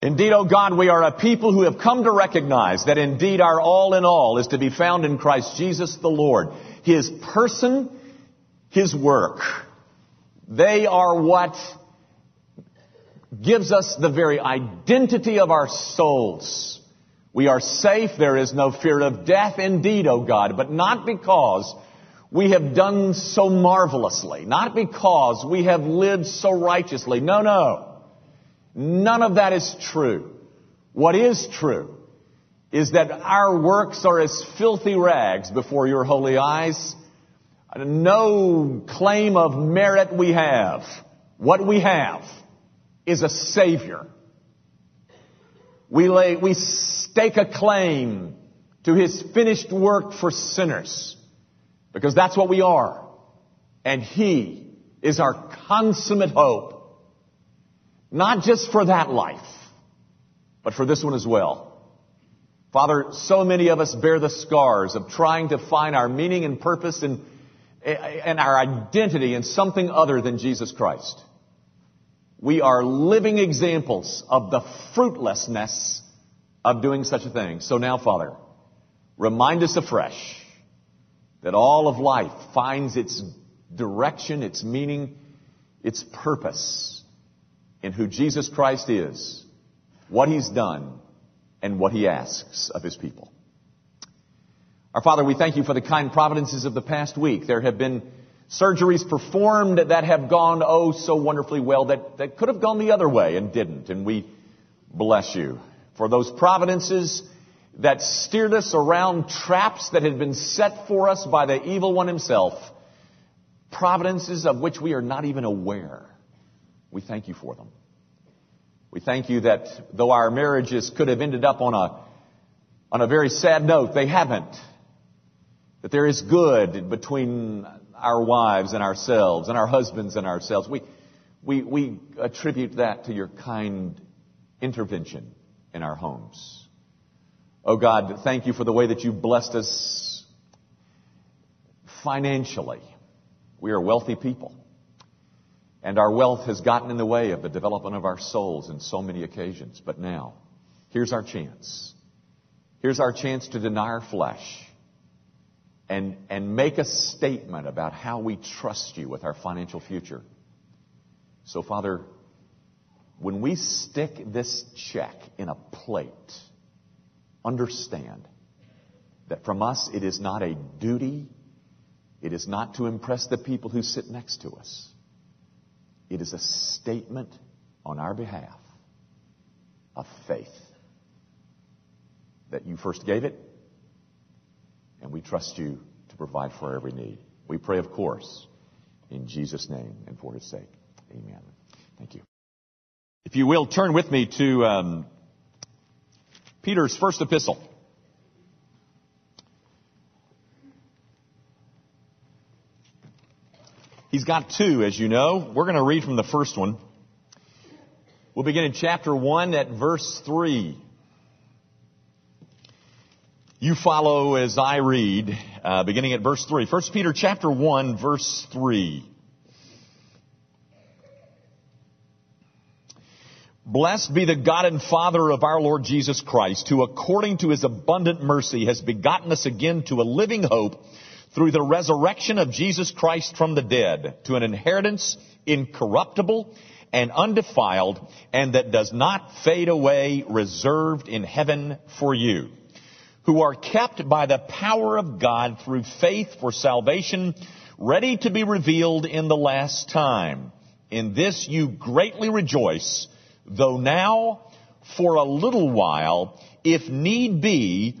Indeed, O God, we are a people who have come to recognize that indeed our all in all is to be found in Christ Jesus the Lord. His person, His work. They are what gives us the very identity of our souls. We are safe. There is no fear of death indeed, O God, but not because we have done so marvelously, not because we have lived so righteously. No, no. None of that is true. What is true is that our works are as filthy rags before your holy eyes. No claim of merit we have. What we have is a Savior. We, lay, we stake a claim to His finished work for sinners because that's what we are. And He is our consummate hope. Not just for that life, but for this one as well. Father, so many of us bear the scars of trying to find our meaning and purpose and, and our identity in something other than Jesus Christ. We are living examples of the fruitlessness of doing such a thing. So now, Father, remind us afresh that all of life finds its direction, its meaning, its purpose in who Jesus Christ is, what He's done, and what He asks of His people. Our Father, we thank you for the kind providences of the past week. There have been surgeries performed that have gone oh so wonderfully well that, that could have gone the other way and didn't. And we bless you for those providences that steered us around traps that had been set for us by the evil one himself. Providences of which we are not even aware. We thank you for them. We thank you that though our marriages could have ended up on a, on a very sad note, they haven't. That there is good between our wives and ourselves and our husbands and ourselves. We, we, we attribute that to your kind intervention in our homes. Oh God, thank you for the way that you blessed us financially. We are wealthy people. And our wealth has gotten in the way of the development of our souls in so many occasions. But now, here's our chance. Here's our chance to deny our flesh and, and make a statement about how we trust you with our financial future. So, Father, when we stick this check in a plate, understand that from us it is not a duty, it is not to impress the people who sit next to us. It is a statement on our behalf of faith that you first gave it, and we trust you to provide for every need. We pray, of course, in Jesus' name and for his sake. Amen. Thank you. If you will, turn with me to um, Peter's first epistle. He's got two, as you know. We're going to read from the first one. We'll begin in chapter 1 at verse 3. You follow as I read, uh, beginning at verse 3. 1 Peter chapter 1, verse 3. Blessed be the God and Father of our Lord Jesus Christ, who according to his abundant mercy has begotten us again to a living hope through the resurrection of Jesus Christ from the dead to an inheritance incorruptible and undefiled and that does not fade away reserved in heaven for you who are kept by the power of God through faith for salvation ready to be revealed in the last time. In this you greatly rejoice, though now for a little while, if need be,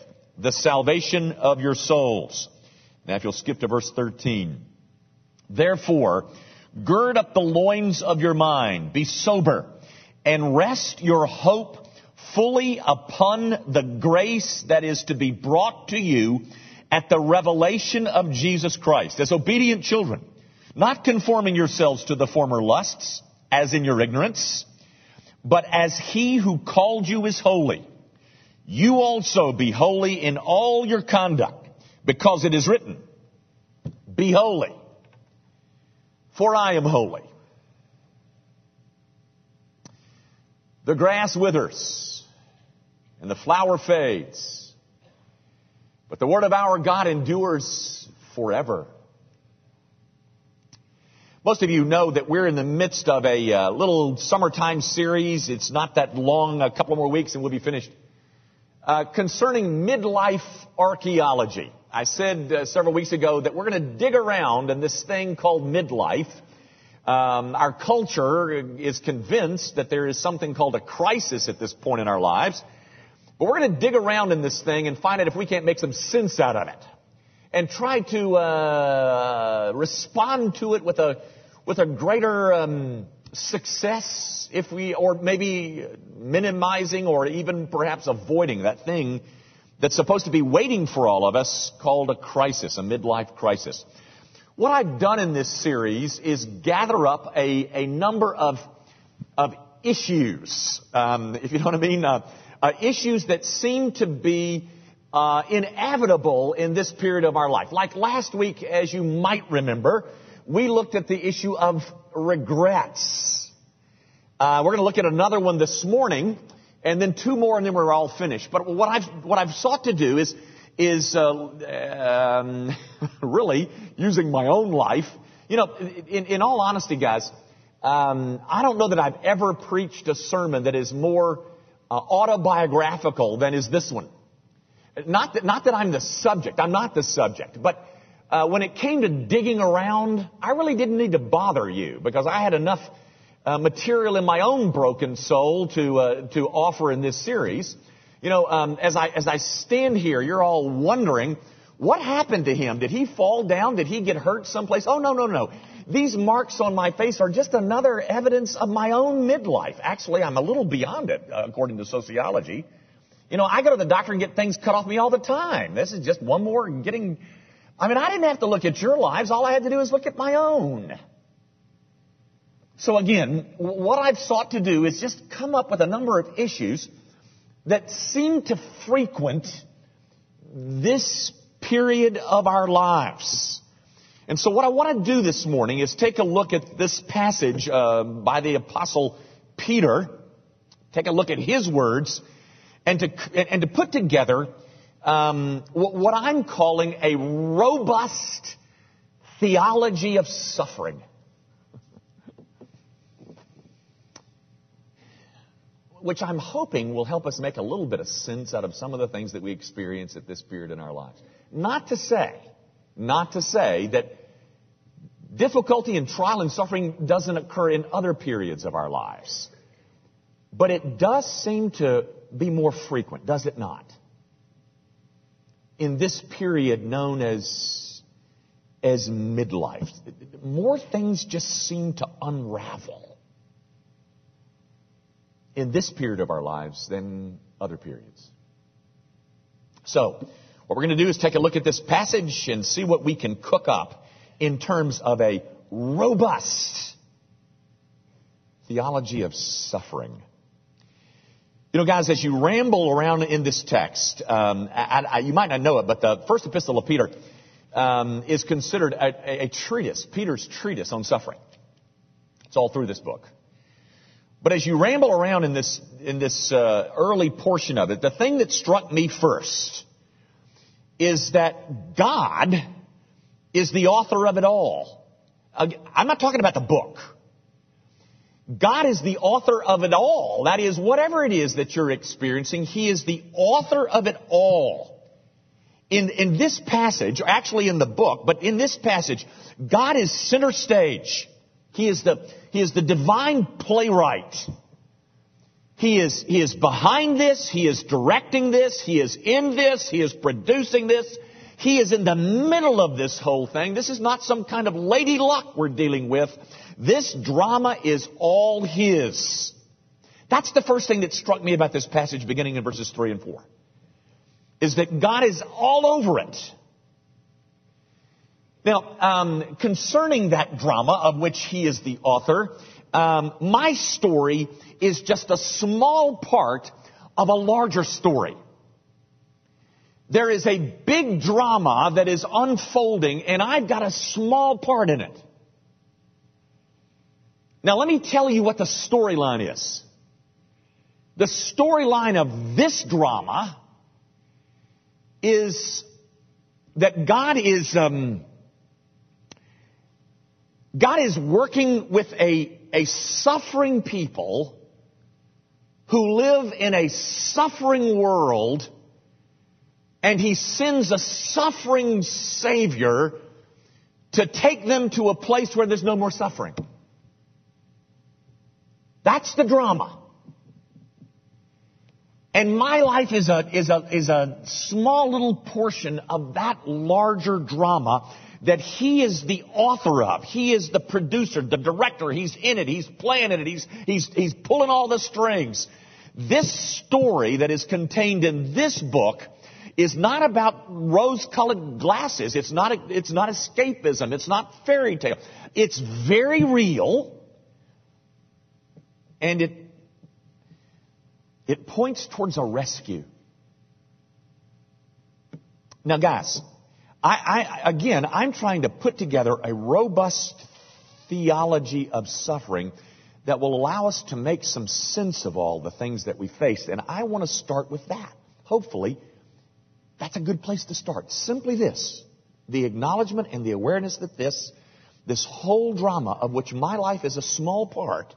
the salvation of your souls. Now, if you'll skip to verse 13. Therefore, gird up the loins of your mind, be sober, and rest your hope fully upon the grace that is to be brought to you at the revelation of Jesus Christ as obedient children, not conforming yourselves to the former lusts, as in your ignorance, but as he who called you is holy, you also be holy in all your conduct, because it is written, Be holy, for I am holy. The grass withers and the flower fades, but the word of our God endures forever. Most of you know that we're in the midst of a uh, little summertime series. It's not that long, a couple more weeks and we'll be finished. Uh, concerning midlife archaeology. I said uh, several weeks ago that we're going to dig around in this thing called midlife. Um, our culture is convinced that there is something called a crisis at this point in our lives. But we're going to dig around in this thing and find out if we can't make some sense out of it and try to uh, respond to it with a with a greater um, success, if we, or maybe minimizing or even perhaps avoiding that thing that's supposed to be waiting for all of us, called a crisis, a midlife crisis. What I've done in this series is gather up a, a number of of issues, um, if you know what I mean, uh, uh, issues that seem to be uh, inevitable in this period of our life. Like last week, as you might remember, we looked at the issue of regrets. Uh, we're going to look at another one this morning, and then two more, and then we're all finished. But what I've what I've sought to do is is uh, um, really using my own life. You know, in, in all honesty, guys, um, I don't know that I've ever preached a sermon that is more uh, autobiographical than is this one. Not that, not that I'm the subject. I'm not the subject. But uh, when it came to digging around, I really didn't need to bother you because I had enough uh, material in my own broken soul to uh, to offer in this series. You know, um, as I as I stand here, you're all wondering what happened to him. Did he fall down? Did he get hurt someplace? Oh no no no. These marks on my face are just another evidence of my own midlife. Actually, I'm a little beyond it, uh, according to sociology. You know, I go to the doctor and get things cut off me all the time. This is just one more getting. I mean, I didn't have to look at your lives. All I had to do is look at my own. So again, what I've sought to do is just come up with a number of issues that seem to frequent this period of our lives. And so what I want to do this morning is take a look at this passage uh, by the apostle Peter, take a look at his words, and to, and to put together um, what I'm calling a robust theology of suffering. Which I'm hoping will help us make a little bit of sense out of some of the things that we experience at this period in our lives. Not to say, not to say that difficulty and trial and suffering doesn't occur in other periods of our lives. But it does seem to be more frequent, does it not? In this period known as, as midlife, more things just seem to unravel in this period of our lives than other periods. So, what we're going to do is take a look at this passage and see what we can cook up in terms of a robust theology of suffering. You know, guys, as you ramble around in this text, um, I, I, you might not know it, but the first epistle of Peter um, is considered a, a, treatise, Peter's treatise on suffering. It's all through this book. But as you ramble around in this in this uh, early portion of it, the thing that struck me first is that God is the author of it all. I'm not talking about the book. God is the author of it all. That is, whatever it is that you're experiencing, He is the author of it all. In, in this passage, actually in the book, but in this passage, God is center stage. He is the, He is the divine playwright. He is, he is behind this. He is directing this. He is in this. He is producing this. He is in the middle of this whole thing. This is not some kind of lady luck we're dealing with. This drama is all His. That's the first thing that struck me about this passage beginning in verses 3 and 4. Is that God is all over it. Now, um, concerning that drama of which he is the author, um, my story is just a small part of a larger story. There is a big drama that is unfolding, and I've got a small part in it. Now, let me tell you what the storyline is. The storyline of this drama is that God is um, God is working with a, a suffering people who live in a suffering world, and He sends a suffering Savior to take them to a place where there's no more suffering. That's the drama. And my life is a, is a, is a small little portion of that larger drama that he is the author of. He is the producer, the director. He's in it. He's playing in it. He's, he's, he's pulling all the strings. This story that is contained in this book is not about rose-colored glasses. It's not, a, it's not escapism. It's not fairy tale. It's very real. And it, it points towards a rescue. Now guys, I, I, again, I'm trying to put together a robust theology of suffering that will allow us to make some sense of all the things that we face. And I want to start with that. Hopefully, that's a good place to start. Simply this. The acknowledgement and the awareness that this, this whole drama of which my life is a small part,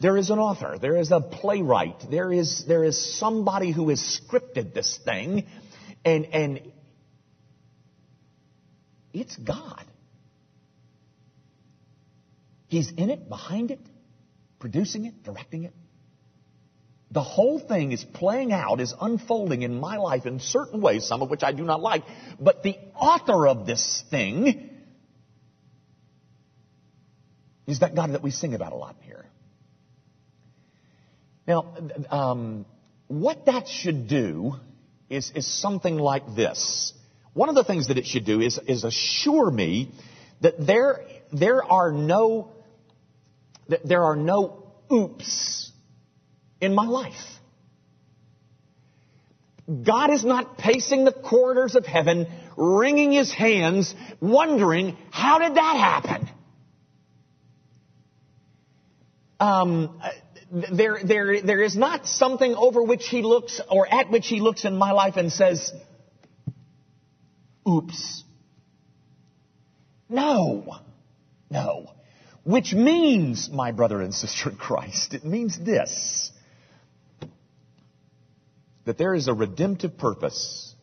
there is an author, there is a playwright, there is, there is somebody who has scripted this thing, and, and it's God. He's in it, behind it, producing it, directing it. The whole thing is playing out, is unfolding in my life in certain ways, some of which I do not like. But the author of this thing is that God that we sing about a lot here. Now, um, what that should do is, is something like this. One of the things that it should do is, is assure me that there, there are no, that there are no oops in my life. God is not pacing the corridors of heaven, wringing his hands, wondering, how did that happen? Um, there, there, there is not something over which he looks or at which he looks in my life and says, oops. No. No. Which means, my brother and sister in Christ, it means this. That there is a redemptive purpose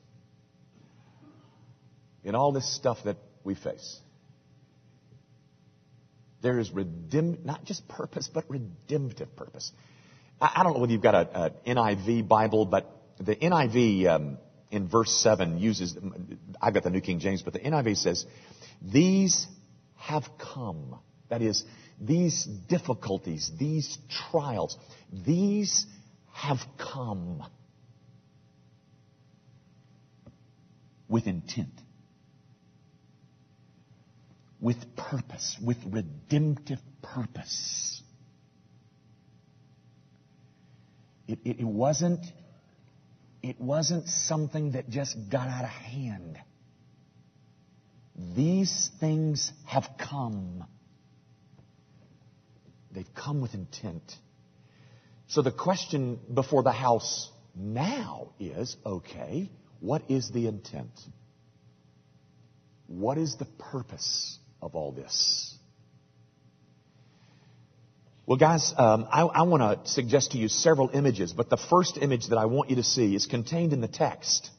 in all this stuff that we face. There is redempt, not just purpose, but redemptive purpose. I, I don't know whether you've got an NIV Bible, but the NIV um, in verse 7 uses, I've got the New King James, but the NIV says, these have come. That is, these difficulties, these trials, these have come with intent, with purpose, with redemptive purpose. It, it, it wasn't it wasn't something that just got out of hand. These things have come. They've come with intent. So the question before the house now is, okay, what is the intent? What is the purpose of all this? Well, guys, um, I, I want to suggest to you several images, but the first image that I want you to see is contained in the text.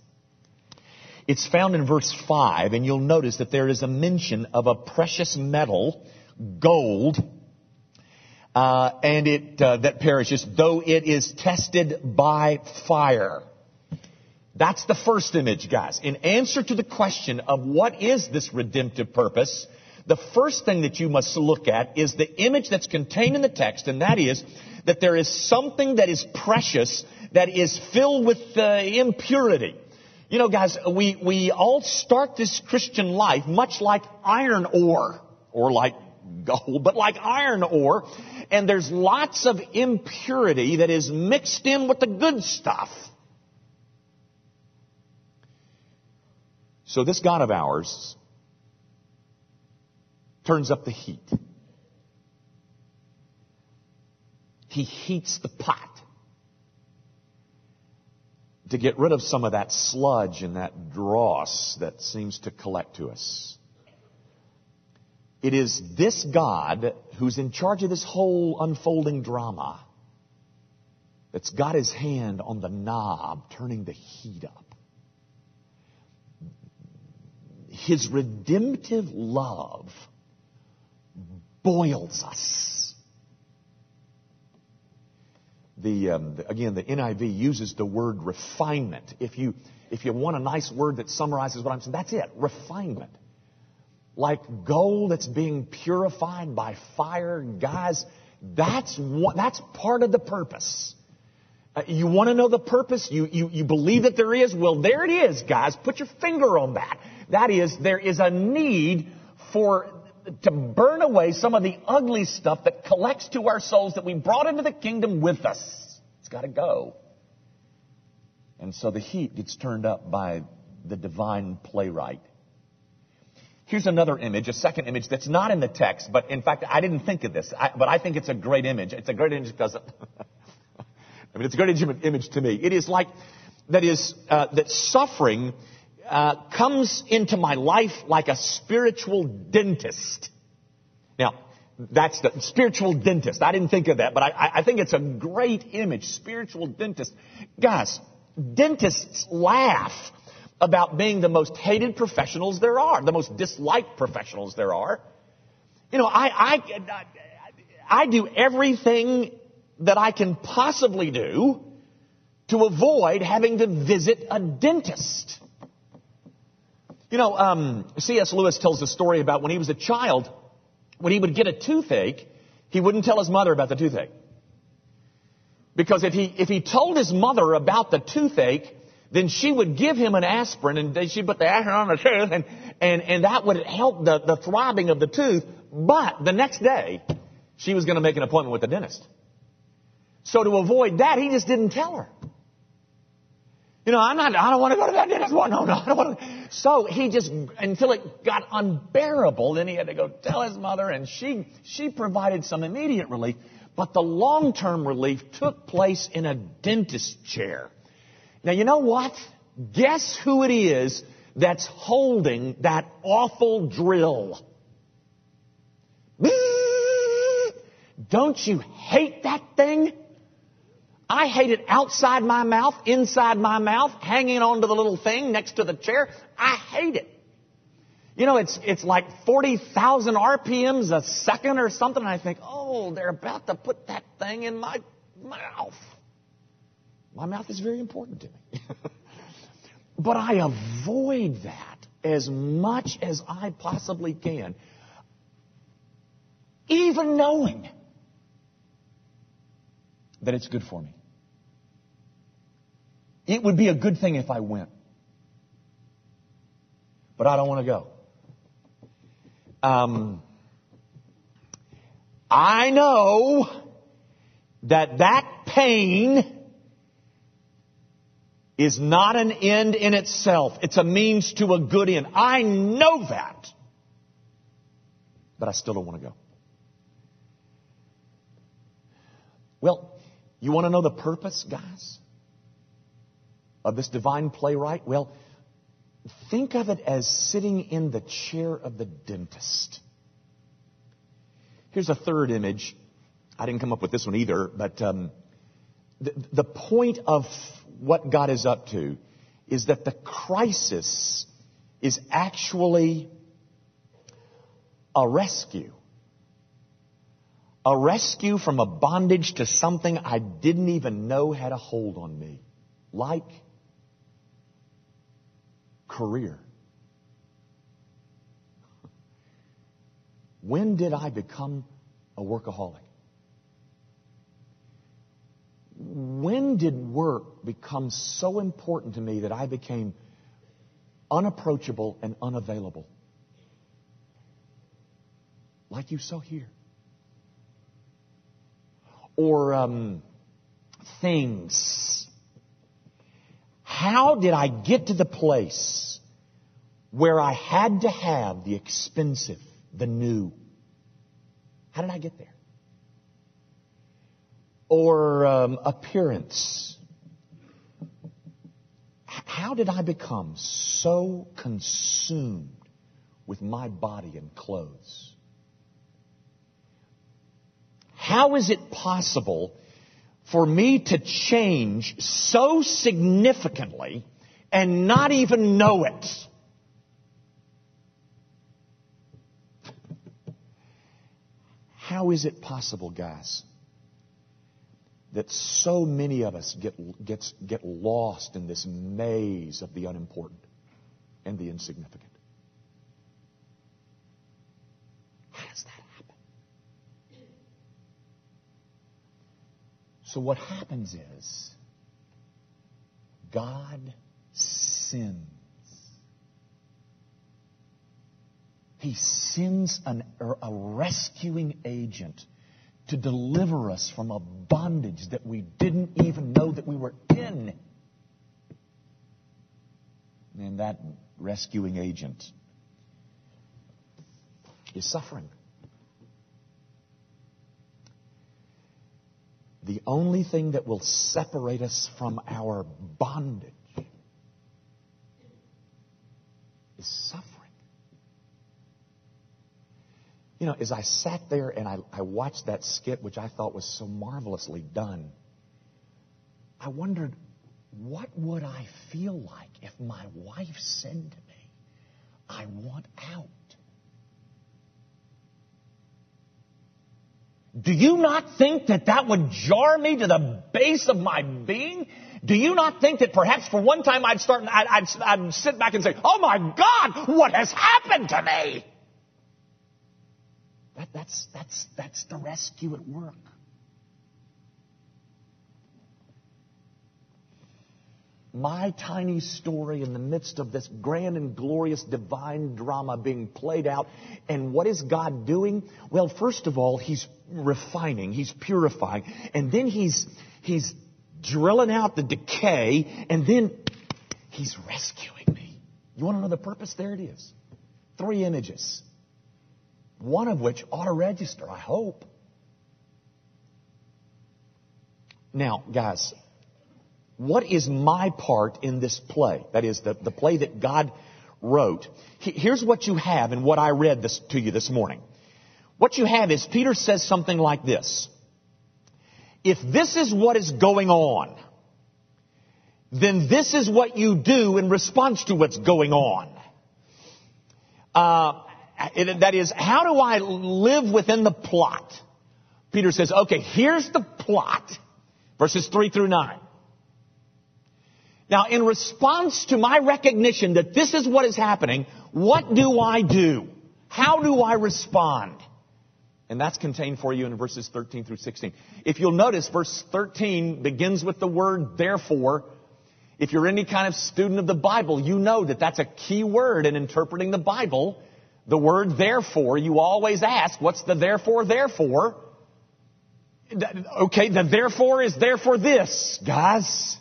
It's found in verse 5, and you'll notice that there is a mention of a precious metal, gold, uh, and it uh, that perishes, though it is tested by fire. That's the first image, guys. In answer to the question of what is this redemptive purpose, the first thing that you must look at is the image that's contained in the text, and that is that there is something that is precious that is filled with uh, impurity. You know, guys, we, we all start this Christian life much like iron ore, or like gold, but like iron ore, and there's lots of impurity that is mixed in with the good stuff. So this God of ours turns up the heat. He heats the pot to get rid of some of that sludge and that dross that seems to collect to us. It is this God who's in charge of this whole unfolding drama that's got his hand on the knob, turning the heat up. His redemptive love boils us. The, um, the, again, the NIV uses the word refinement. If you, if you want a nice word that summarizes what I'm saying, that's it. Refinement like gold that's being purified by fire. Guys, that's what, that's part of the purpose. Uh, you want to know the purpose? You, you, you believe that there is? Well, there it is, guys. Put your finger on that. That is, there is a need for, to burn away some of the ugly stuff that collects to our souls that we brought into the kingdom with us. It's got to go. And so the heat gets turned up by the divine playwright. Here's another image, a second image that's not in the text, but in fact, I didn't think of this, I, but I think it's a great image. It's a great image because, I mean, it's a great image to me. It is like, that is, uh, that suffering uh, comes into my life like a spiritual dentist. Now, that's the spiritual dentist. I didn't think of that, but I, I think it's a great image. Spiritual dentist. Guys, dentists laugh about being the most hated professionals there are, the most disliked professionals there are. You know, I, I, I do everything that I can possibly do to avoid having to visit a dentist. You know, um, C.S. Lewis tells a story about when he was a child, when he would get a toothache, he wouldn't tell his mother about the toothache. Because if he, if he told his mother about the toothache, then she would give him an aspirin and she'd put the aspirin on the tooth and, and, and that would help the, the throbbing of the tooth. But the next day, she was going to make an appointment with the dentist. So to avoid that, he just didn't tell her. You know, I'm not, I don't want to go to that dentist. No, no, I don't want to. So he just, until it got unbearable, then he had to go tell his mother and she, she provided some immediate relief. But the long-term relief took place in a dentist chair. Now, you know what? Guess who it is that's holding that awful drill? Don't you hate that thing? I hate it outside my mouth, inside my mouth, hanging onto the little thing next to the chair. I hate it. You know, it's, it's like 40,000 RPMs a second or something. And I think, oh, they're about to put that thing in my mouth. My mouth is very important to me. but I avoid that as much as I possibly can, even knowing that it's good for me. It would be a good thing if I went. But I don't want to go. Um, I know that that pain is not an end in itself. It's a means to a good end. I know that. But I still don't want to go. Well, you want to know the purpose, guys, of this divine playwright? Well, think of it as sitting in the chair of the dentist. Here's a third image. I didn't come up with this one either, but um, the, the point of what God is up to is that the crisis is actually a rescue. A rescue from a bondage to something I didn't even know had a hold on me. Like career. When did I become a workaholic? when did work become so important to me that I became unapproachable and unavailable? Like you saw here. Or um, things. How did I get to the place where I had to have the expensive, the new? How did I get there? Or um, appearance. How did I become so consumed with my body and clothes? How is it possible for me to change so significantly and not even know it? How is it possible, guys, that so many of us get, gets, get lost in this maze of the unimportant and the insignificant? How does that happen? So, what happens is God sins. He sends an, er, a rescuing agent to deliver us from a bondage that we didn't even know that we were in. And that rescuing agent is suffering. The only thing that will separate us from our bondage is suffering. You know, as I sat there and I, I watched that skit, which I thought was so marvelously done, I wondered, what would I feel like if my wife said to me, I want out? Do you not think that that would jar me to the base of my being? Do you not think that perhaps for one time I'd start, I'd, I'd, I'd sit back and say, oh my God, what has happened to me? That, that's, that's, that's the rescue at work. My tiny story in the midst of this grand and glorious divine drama being played out. And what is God doing? Well, first of all, He's refining, He's purifying, and then He's, He's drilling out the decay, and then He's rescuing me. You want to know the purpose? There it is. Three images one of which ought to register, I hope. Now, guys, what is my part in this play? That is, the, the play that God wrote. Here's what you have and what I read this, to you this morning. What you have is Peter says something like this. If this is what is going on, then this is what you do in response to what's going on. Uh, that is, how do I live within the plot? Peter says, okay, here's the plot. Verses 3 through 9. Now, in response to my recognition that this is what is happening, what do I do? How do I respond? And that's contained for you in verses 13 through 16. If you'll notice, verse 13 begins with the word therefore. If you're any kind of student of the Bible, you know that that's a key word in interpreting the Bible. The word therefore, you always ask, what's the therefore, therefore? Okay, the therefore is therefore this, guys.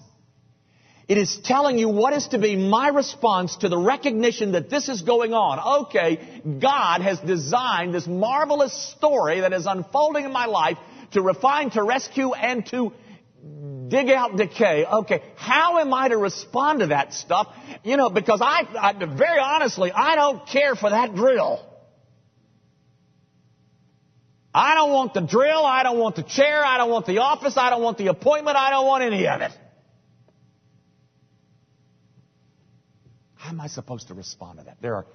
It is telling you what is to be my response to the recognition that this is going on. Okay, God has designed this marvelous story that is unfolding in my life to refine, to rescue, and to dig out decay. Okay, how am I to respond to that stuff? You know, because I, I very honestly, I don't care for that drill. I don't want the drill, I don't want the chair, I don't want the office, I don't want the appointment, I don't want any of it. How am I supposed to respond to that? There are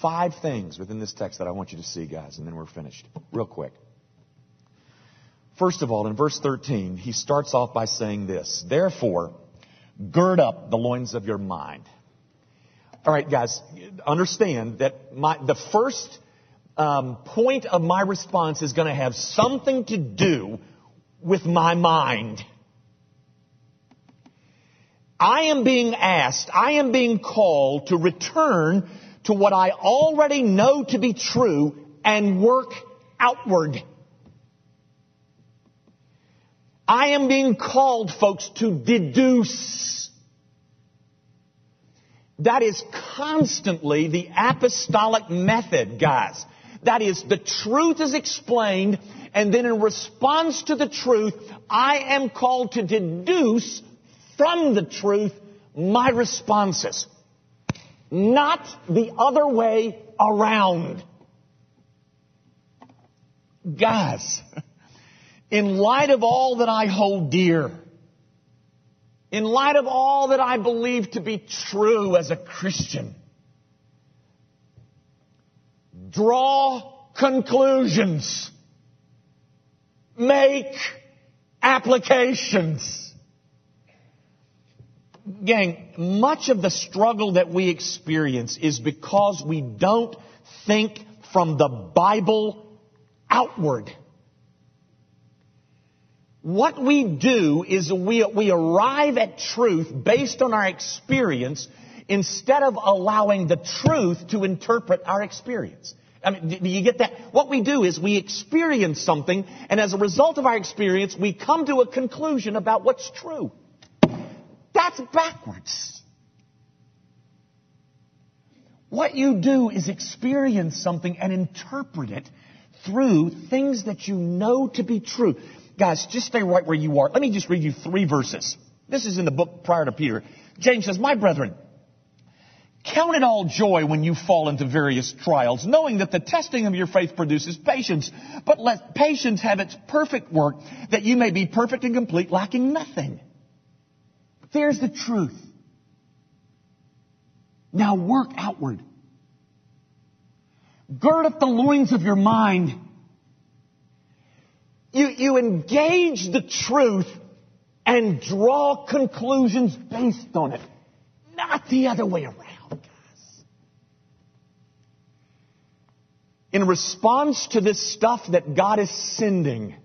five things within this text that I want you to see, guys, and then we're finished. Real quick. First of all, in verse 13, he starts off by saying this Therefore, gird up the loins of your mind. All right, guys, understand that my, the first um, point of my response is going to have something to do with my mind. I am being asked, I am being called to return to what I already know to be true and work outward. I am being called, folks, to deduce. That is constantly the apostolic method, guys. That is, the truth is explained, and then in response to the truth, I am called to deduce from the truth my responses. Not the other way around. Guys, in light of all that I hold dear, in light of all that I believe to be true as a Christian, draw conclusions, make applications. Gang, much of the struggle that we experience is because we don't think from the Bible outward. What we do is we, we arrive at truth based on our experience instead of allowing the truth to interpret our experience. I mean, do you get that? What we do is we experience something, and as a result of our experience, we come to a conclusion about what's true. That's backwards. What you do is experience something and interpret it through things that you know to be true. Guys, just stay right where you are. Let me just read you three verses. This is in the book prior to Peter. James says, My brethren, Count it all joy when you fall into various trials, knowing that the testing of your faith produces patience. But let patience have its perfect work, that you may be perfect and complete, lacking nothing. There's the truth. Now work outward. Gird up the loins of your mind. You, you engage the truth and draw conclusions based on it, not the other way around. guys. in response to this stuff that God is sending,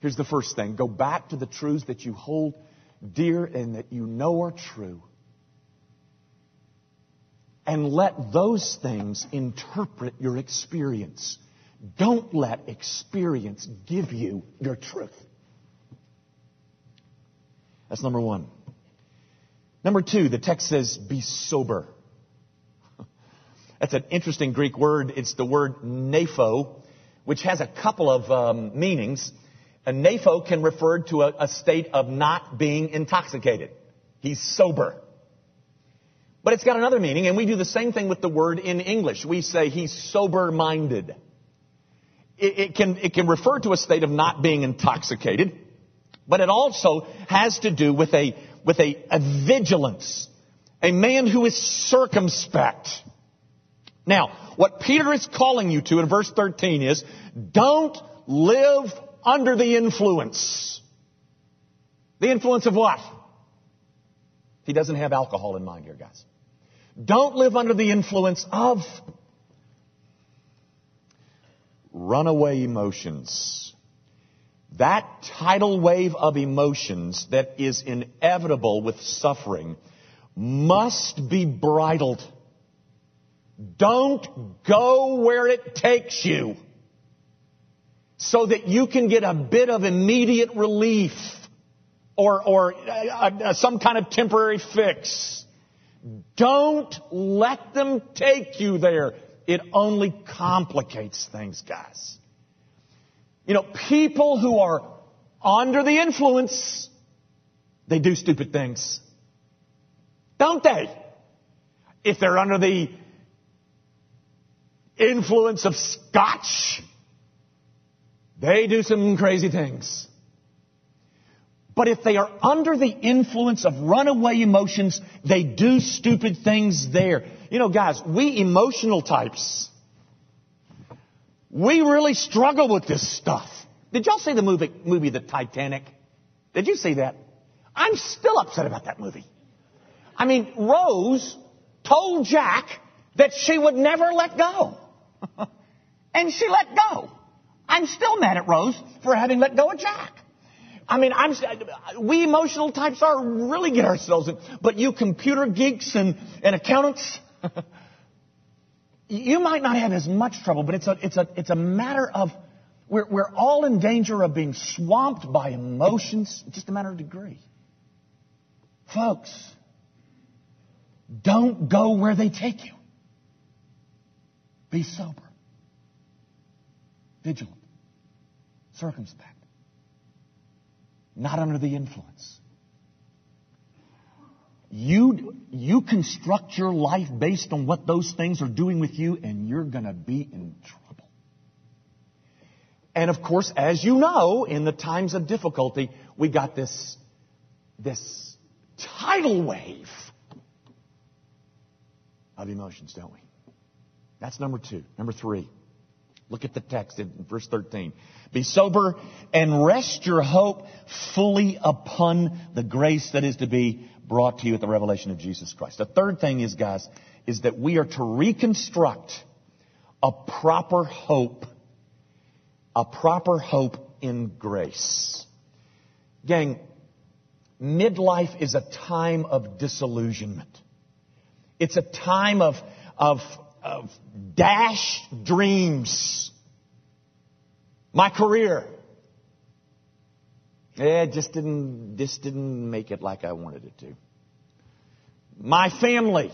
here's the first thing go back to the truths that you hold dear and that you know are true. And let those things interpret your experience. Don't let experience give you your truth. That's number one. Number two, the text says, be sober. That's an interesting Greek word. It's the word napho, which has a couple of um, meanings. A napho can refer to a, a state of not being intoxicated. He's sober. But it's got another meaning, and we do the same thing with the word in English. We say he's sober minded. It, it, can, it can refer to a state of not being intoxicated, but it also has to do with a, with a, a vigilance. A man who is circumspect. Now, what Peter is calling you to in verse 13 is, don't live under the influence. The influence of what? He doesn't have alcohol in mind here, guys. Don't live under the influence of runaway emotions. That tidal wave of emotions that is inevitable with suffering must be bridled. Don't go where it takes you so that you can get a bit of immediate relief or, or uh, uh, some kind of temporary fix. Don't let them take you there. It only complicates things, guys. You know, people who are under the influence, they do stupid things. Don't they? If they're under the influence of scotch, they do some crazy things. But if they are under the influence of runaway emotions, they do stupid things there. You know, guys, we emotional types, we really struggle with this stuff. Did y'all see the movie, movie The Titanic? Did you see that? I'm still upset about that movie. I mean, Rose told Jack that she would never let go. and she let go. I'm still mad at Rose for having let go of Jack. I mean, I'm, we emotional types are really get ourselves in, but you computer geeks and, and accountants, you might not have as much trouble, but it's a, it's a, it's a matter of, we're, we're all in danger of being swamped by emotions. Just a matter of degree. Folks, don't go where they take you. Be sober, vigilant, circumspect, not under the influence. You, you construct your life based on what those things are doing with you, and you're going to be in trouble. And of course, as you know, in the times of difficulty, we got this, this tidal wave of emotions, don't we? That's number two. Number three. Look at the text in verse 13. Be sober and rest your hope fully upon the grace that is to be brought to you at the revelation of Jesus Christ. The third thing is, guys, is that we are to reconstruct a proper hope, a proper hope in grace. Gang, midlife is a time of disillusionment. It's a time of, of, of dashed dreams. My career. Yeah, it just didn't, just didn't make it like I wanted it to. My family.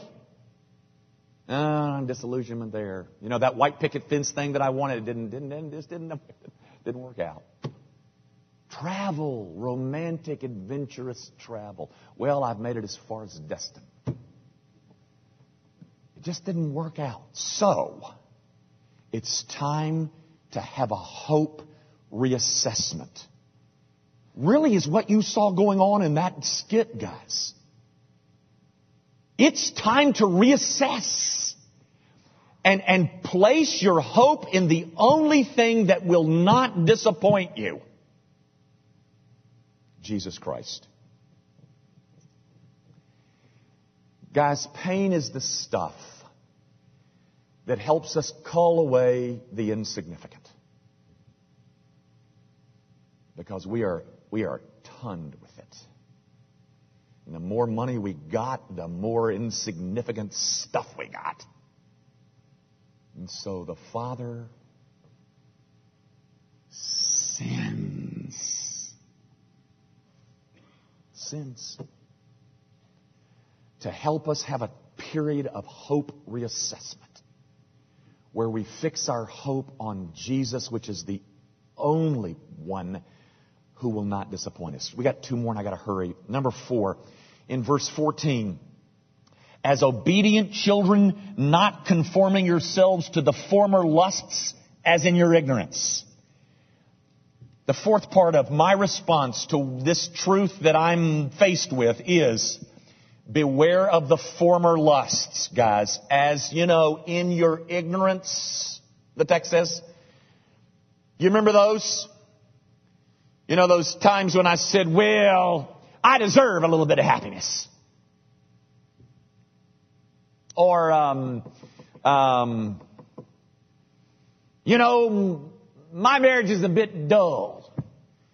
Uh, disillusionment there. You know, that white picket fence thing that I wanted didn't, didn't, didn't, just didn't, didn't work out. Travel, romantic, adventurous travel. Well, I've made it as far as Destin. It just didn't work out. So, it's time to have a hope reassessment. Really is what you saw going on in that skit, guys. It's time to reassess and, and place your hope in the only thing that will not disappoint you. Jesus Christ. Guys, pain is the stuff that helps us call away the insignificant. Because we are, we are tunned with it. And the more money we got, the more insignificant stuff we got. And so the Father sins. Sins to help us have a period of hope reassessment where we fix our hope on Jesus, which is the only one who will not disappoint us. We got two more and I got to hurry. Number four, in verse 14, as obedient children, not conforming yourselves to the former lusts as in your ignorance. The fourth part of my response to this truth that I'm faced with is Beware of the former lusts, guys. As you know, in your ignorance, the text says. You remember those? You know, those times when I said, well, I deserve a little bit of happiness. Or, um, um, you know, my marriage is a bit dull.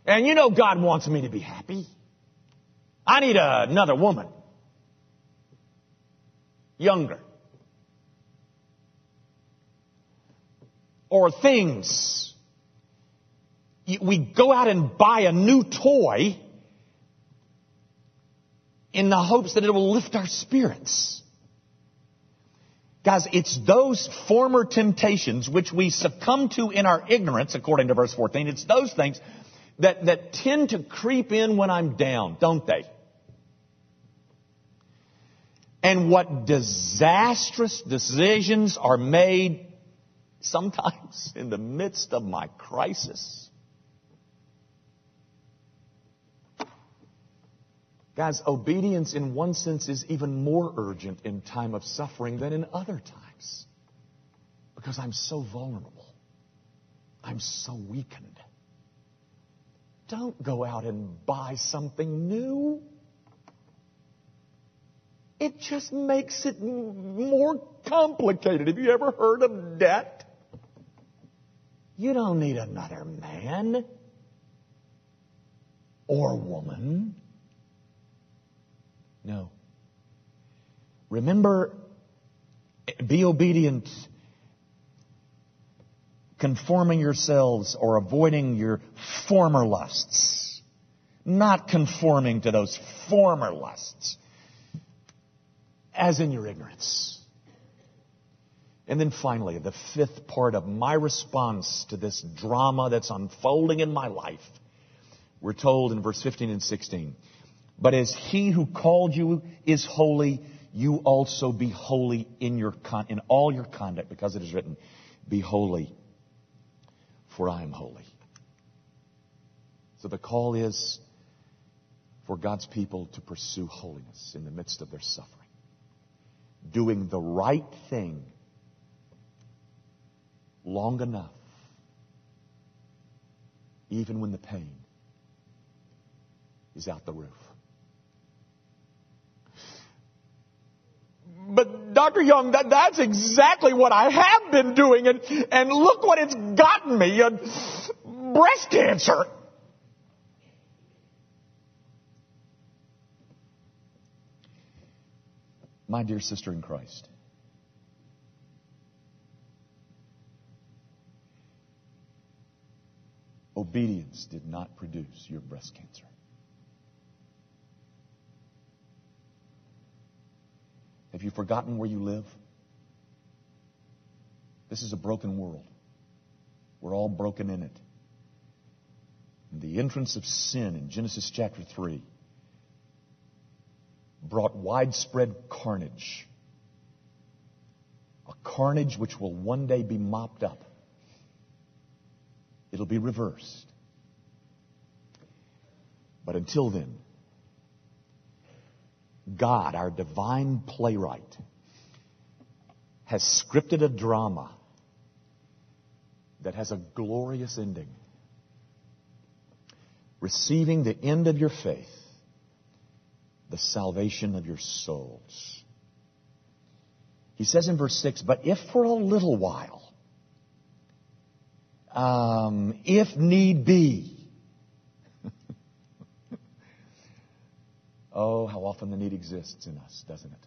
And you know God wants me to be happy. I need a, another woman younger. Or things. We go out and buy a new toy in the hopes that it will lift our spirits. Guys, it's those former temptations which we succumb to in our ignorance, according to verse 14. It's those things that, that tend to creep in when I'm down, don't they? and what disastrous decisions are made sometimes in the midst of my crisis. Guys, obedience in one sense is even more urgent in time of suffering than in other times. Because I'm so vulnerable. I'm so weakened. Don't go out and buy something new. It just makes it more complicated. Have you ever heard of debt? You don't need another man. or woman. No. Remember, be obedient, conforming yourselves or avoiding your former lusts. Not conforming to those former lusts, as in your ignorance. And then finally, the fifth part of my response to this drama that's unfolding in my life. We're told in verse 15 and 16, but as he who called you is holy, you also be holy in your con- in all your conduct, because it is written, "Be holy, for I am holy." So the call is for God's people to pursue holiness in the midst of their suffering, doing the right thing long enough, even when the pain is out the roof. But Dr. Young, that, that's exactly what I have been doing, and, and look what it's gotten me, uh, breast cancer. My dear sister in Christ, obedience did not produce your breast cancer. You forgotten where you live? This is a broken world. We're all broken in it. And the entrance of sin in Genesis chapter 3 brought widespread carnage. A carnage which will one day be mopped up. It'll be reversed. But until then, God, our divine playwright, has scripted a drama that has a glorious ending. Receiving the end of your faith, the salvation of your souls. He says in verse 6, but if for a little while, um, if need be, Oh, how often the need exists in us, doesn't it?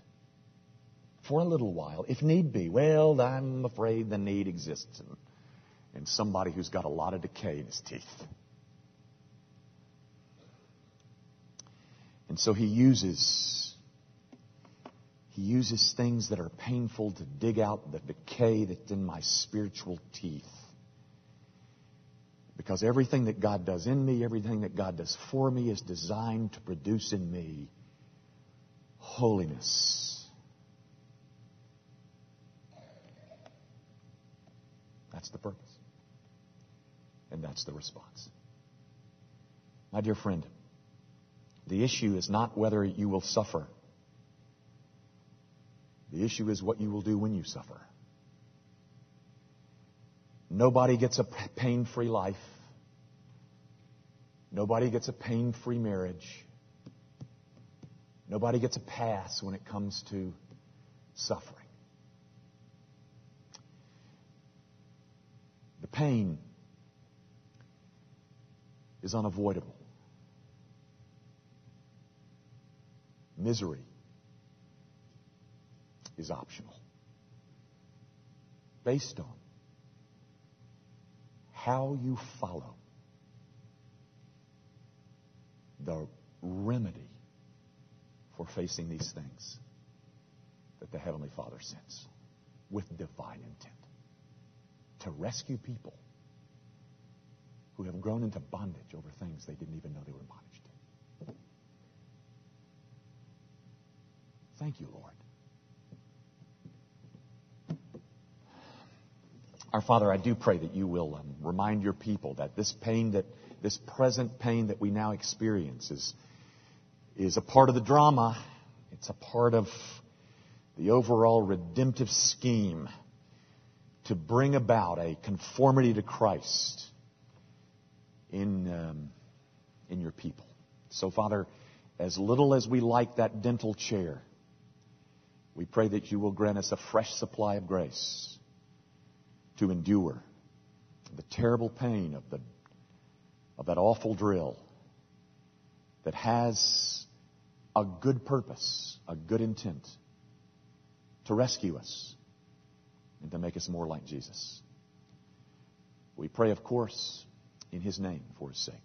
For a little while, if need be. Well, I'm afraid the need exists in, in somebody who's got a lot of decay in his teeth. And so he uses he uses things that are painful to dig out the decay that's in my spiritual teeth. Because everything that God does in me, everything that God does for me is designed to produce in me holiness. That's the purpose. And that's the response. My dear friend, the issue is not whether you will suffer. The issue is what you will do when you suffer. Nobody gets a pain free life. Nobody gets a pain free marriage. Nobody gets a pass when it comes to suffering. The pain is unavoidable. Misery is optional. Based on how you follow the remedy for facing these things that the Heavenly Father sends with divine intent to rescue people who have grown into bondage over things they didn't even know they were bondage to. Thank you, Lord. Our Father, I do pray that you will um, remind your people that this pain that this present pain that we now experience is, is a part of the drama. It's a part of the overall redemptive scheme to bring about a conformity to Christ in, um, in your people. So, Father, as little as we like that dental chair, we pray that you will grant us a fresh supply of grace to endure the terrible pain of, the, of that awful drill that has a good purpose, a good intent to rescue us and to make us more like Jesus. We pray, of course, in His name for His sake.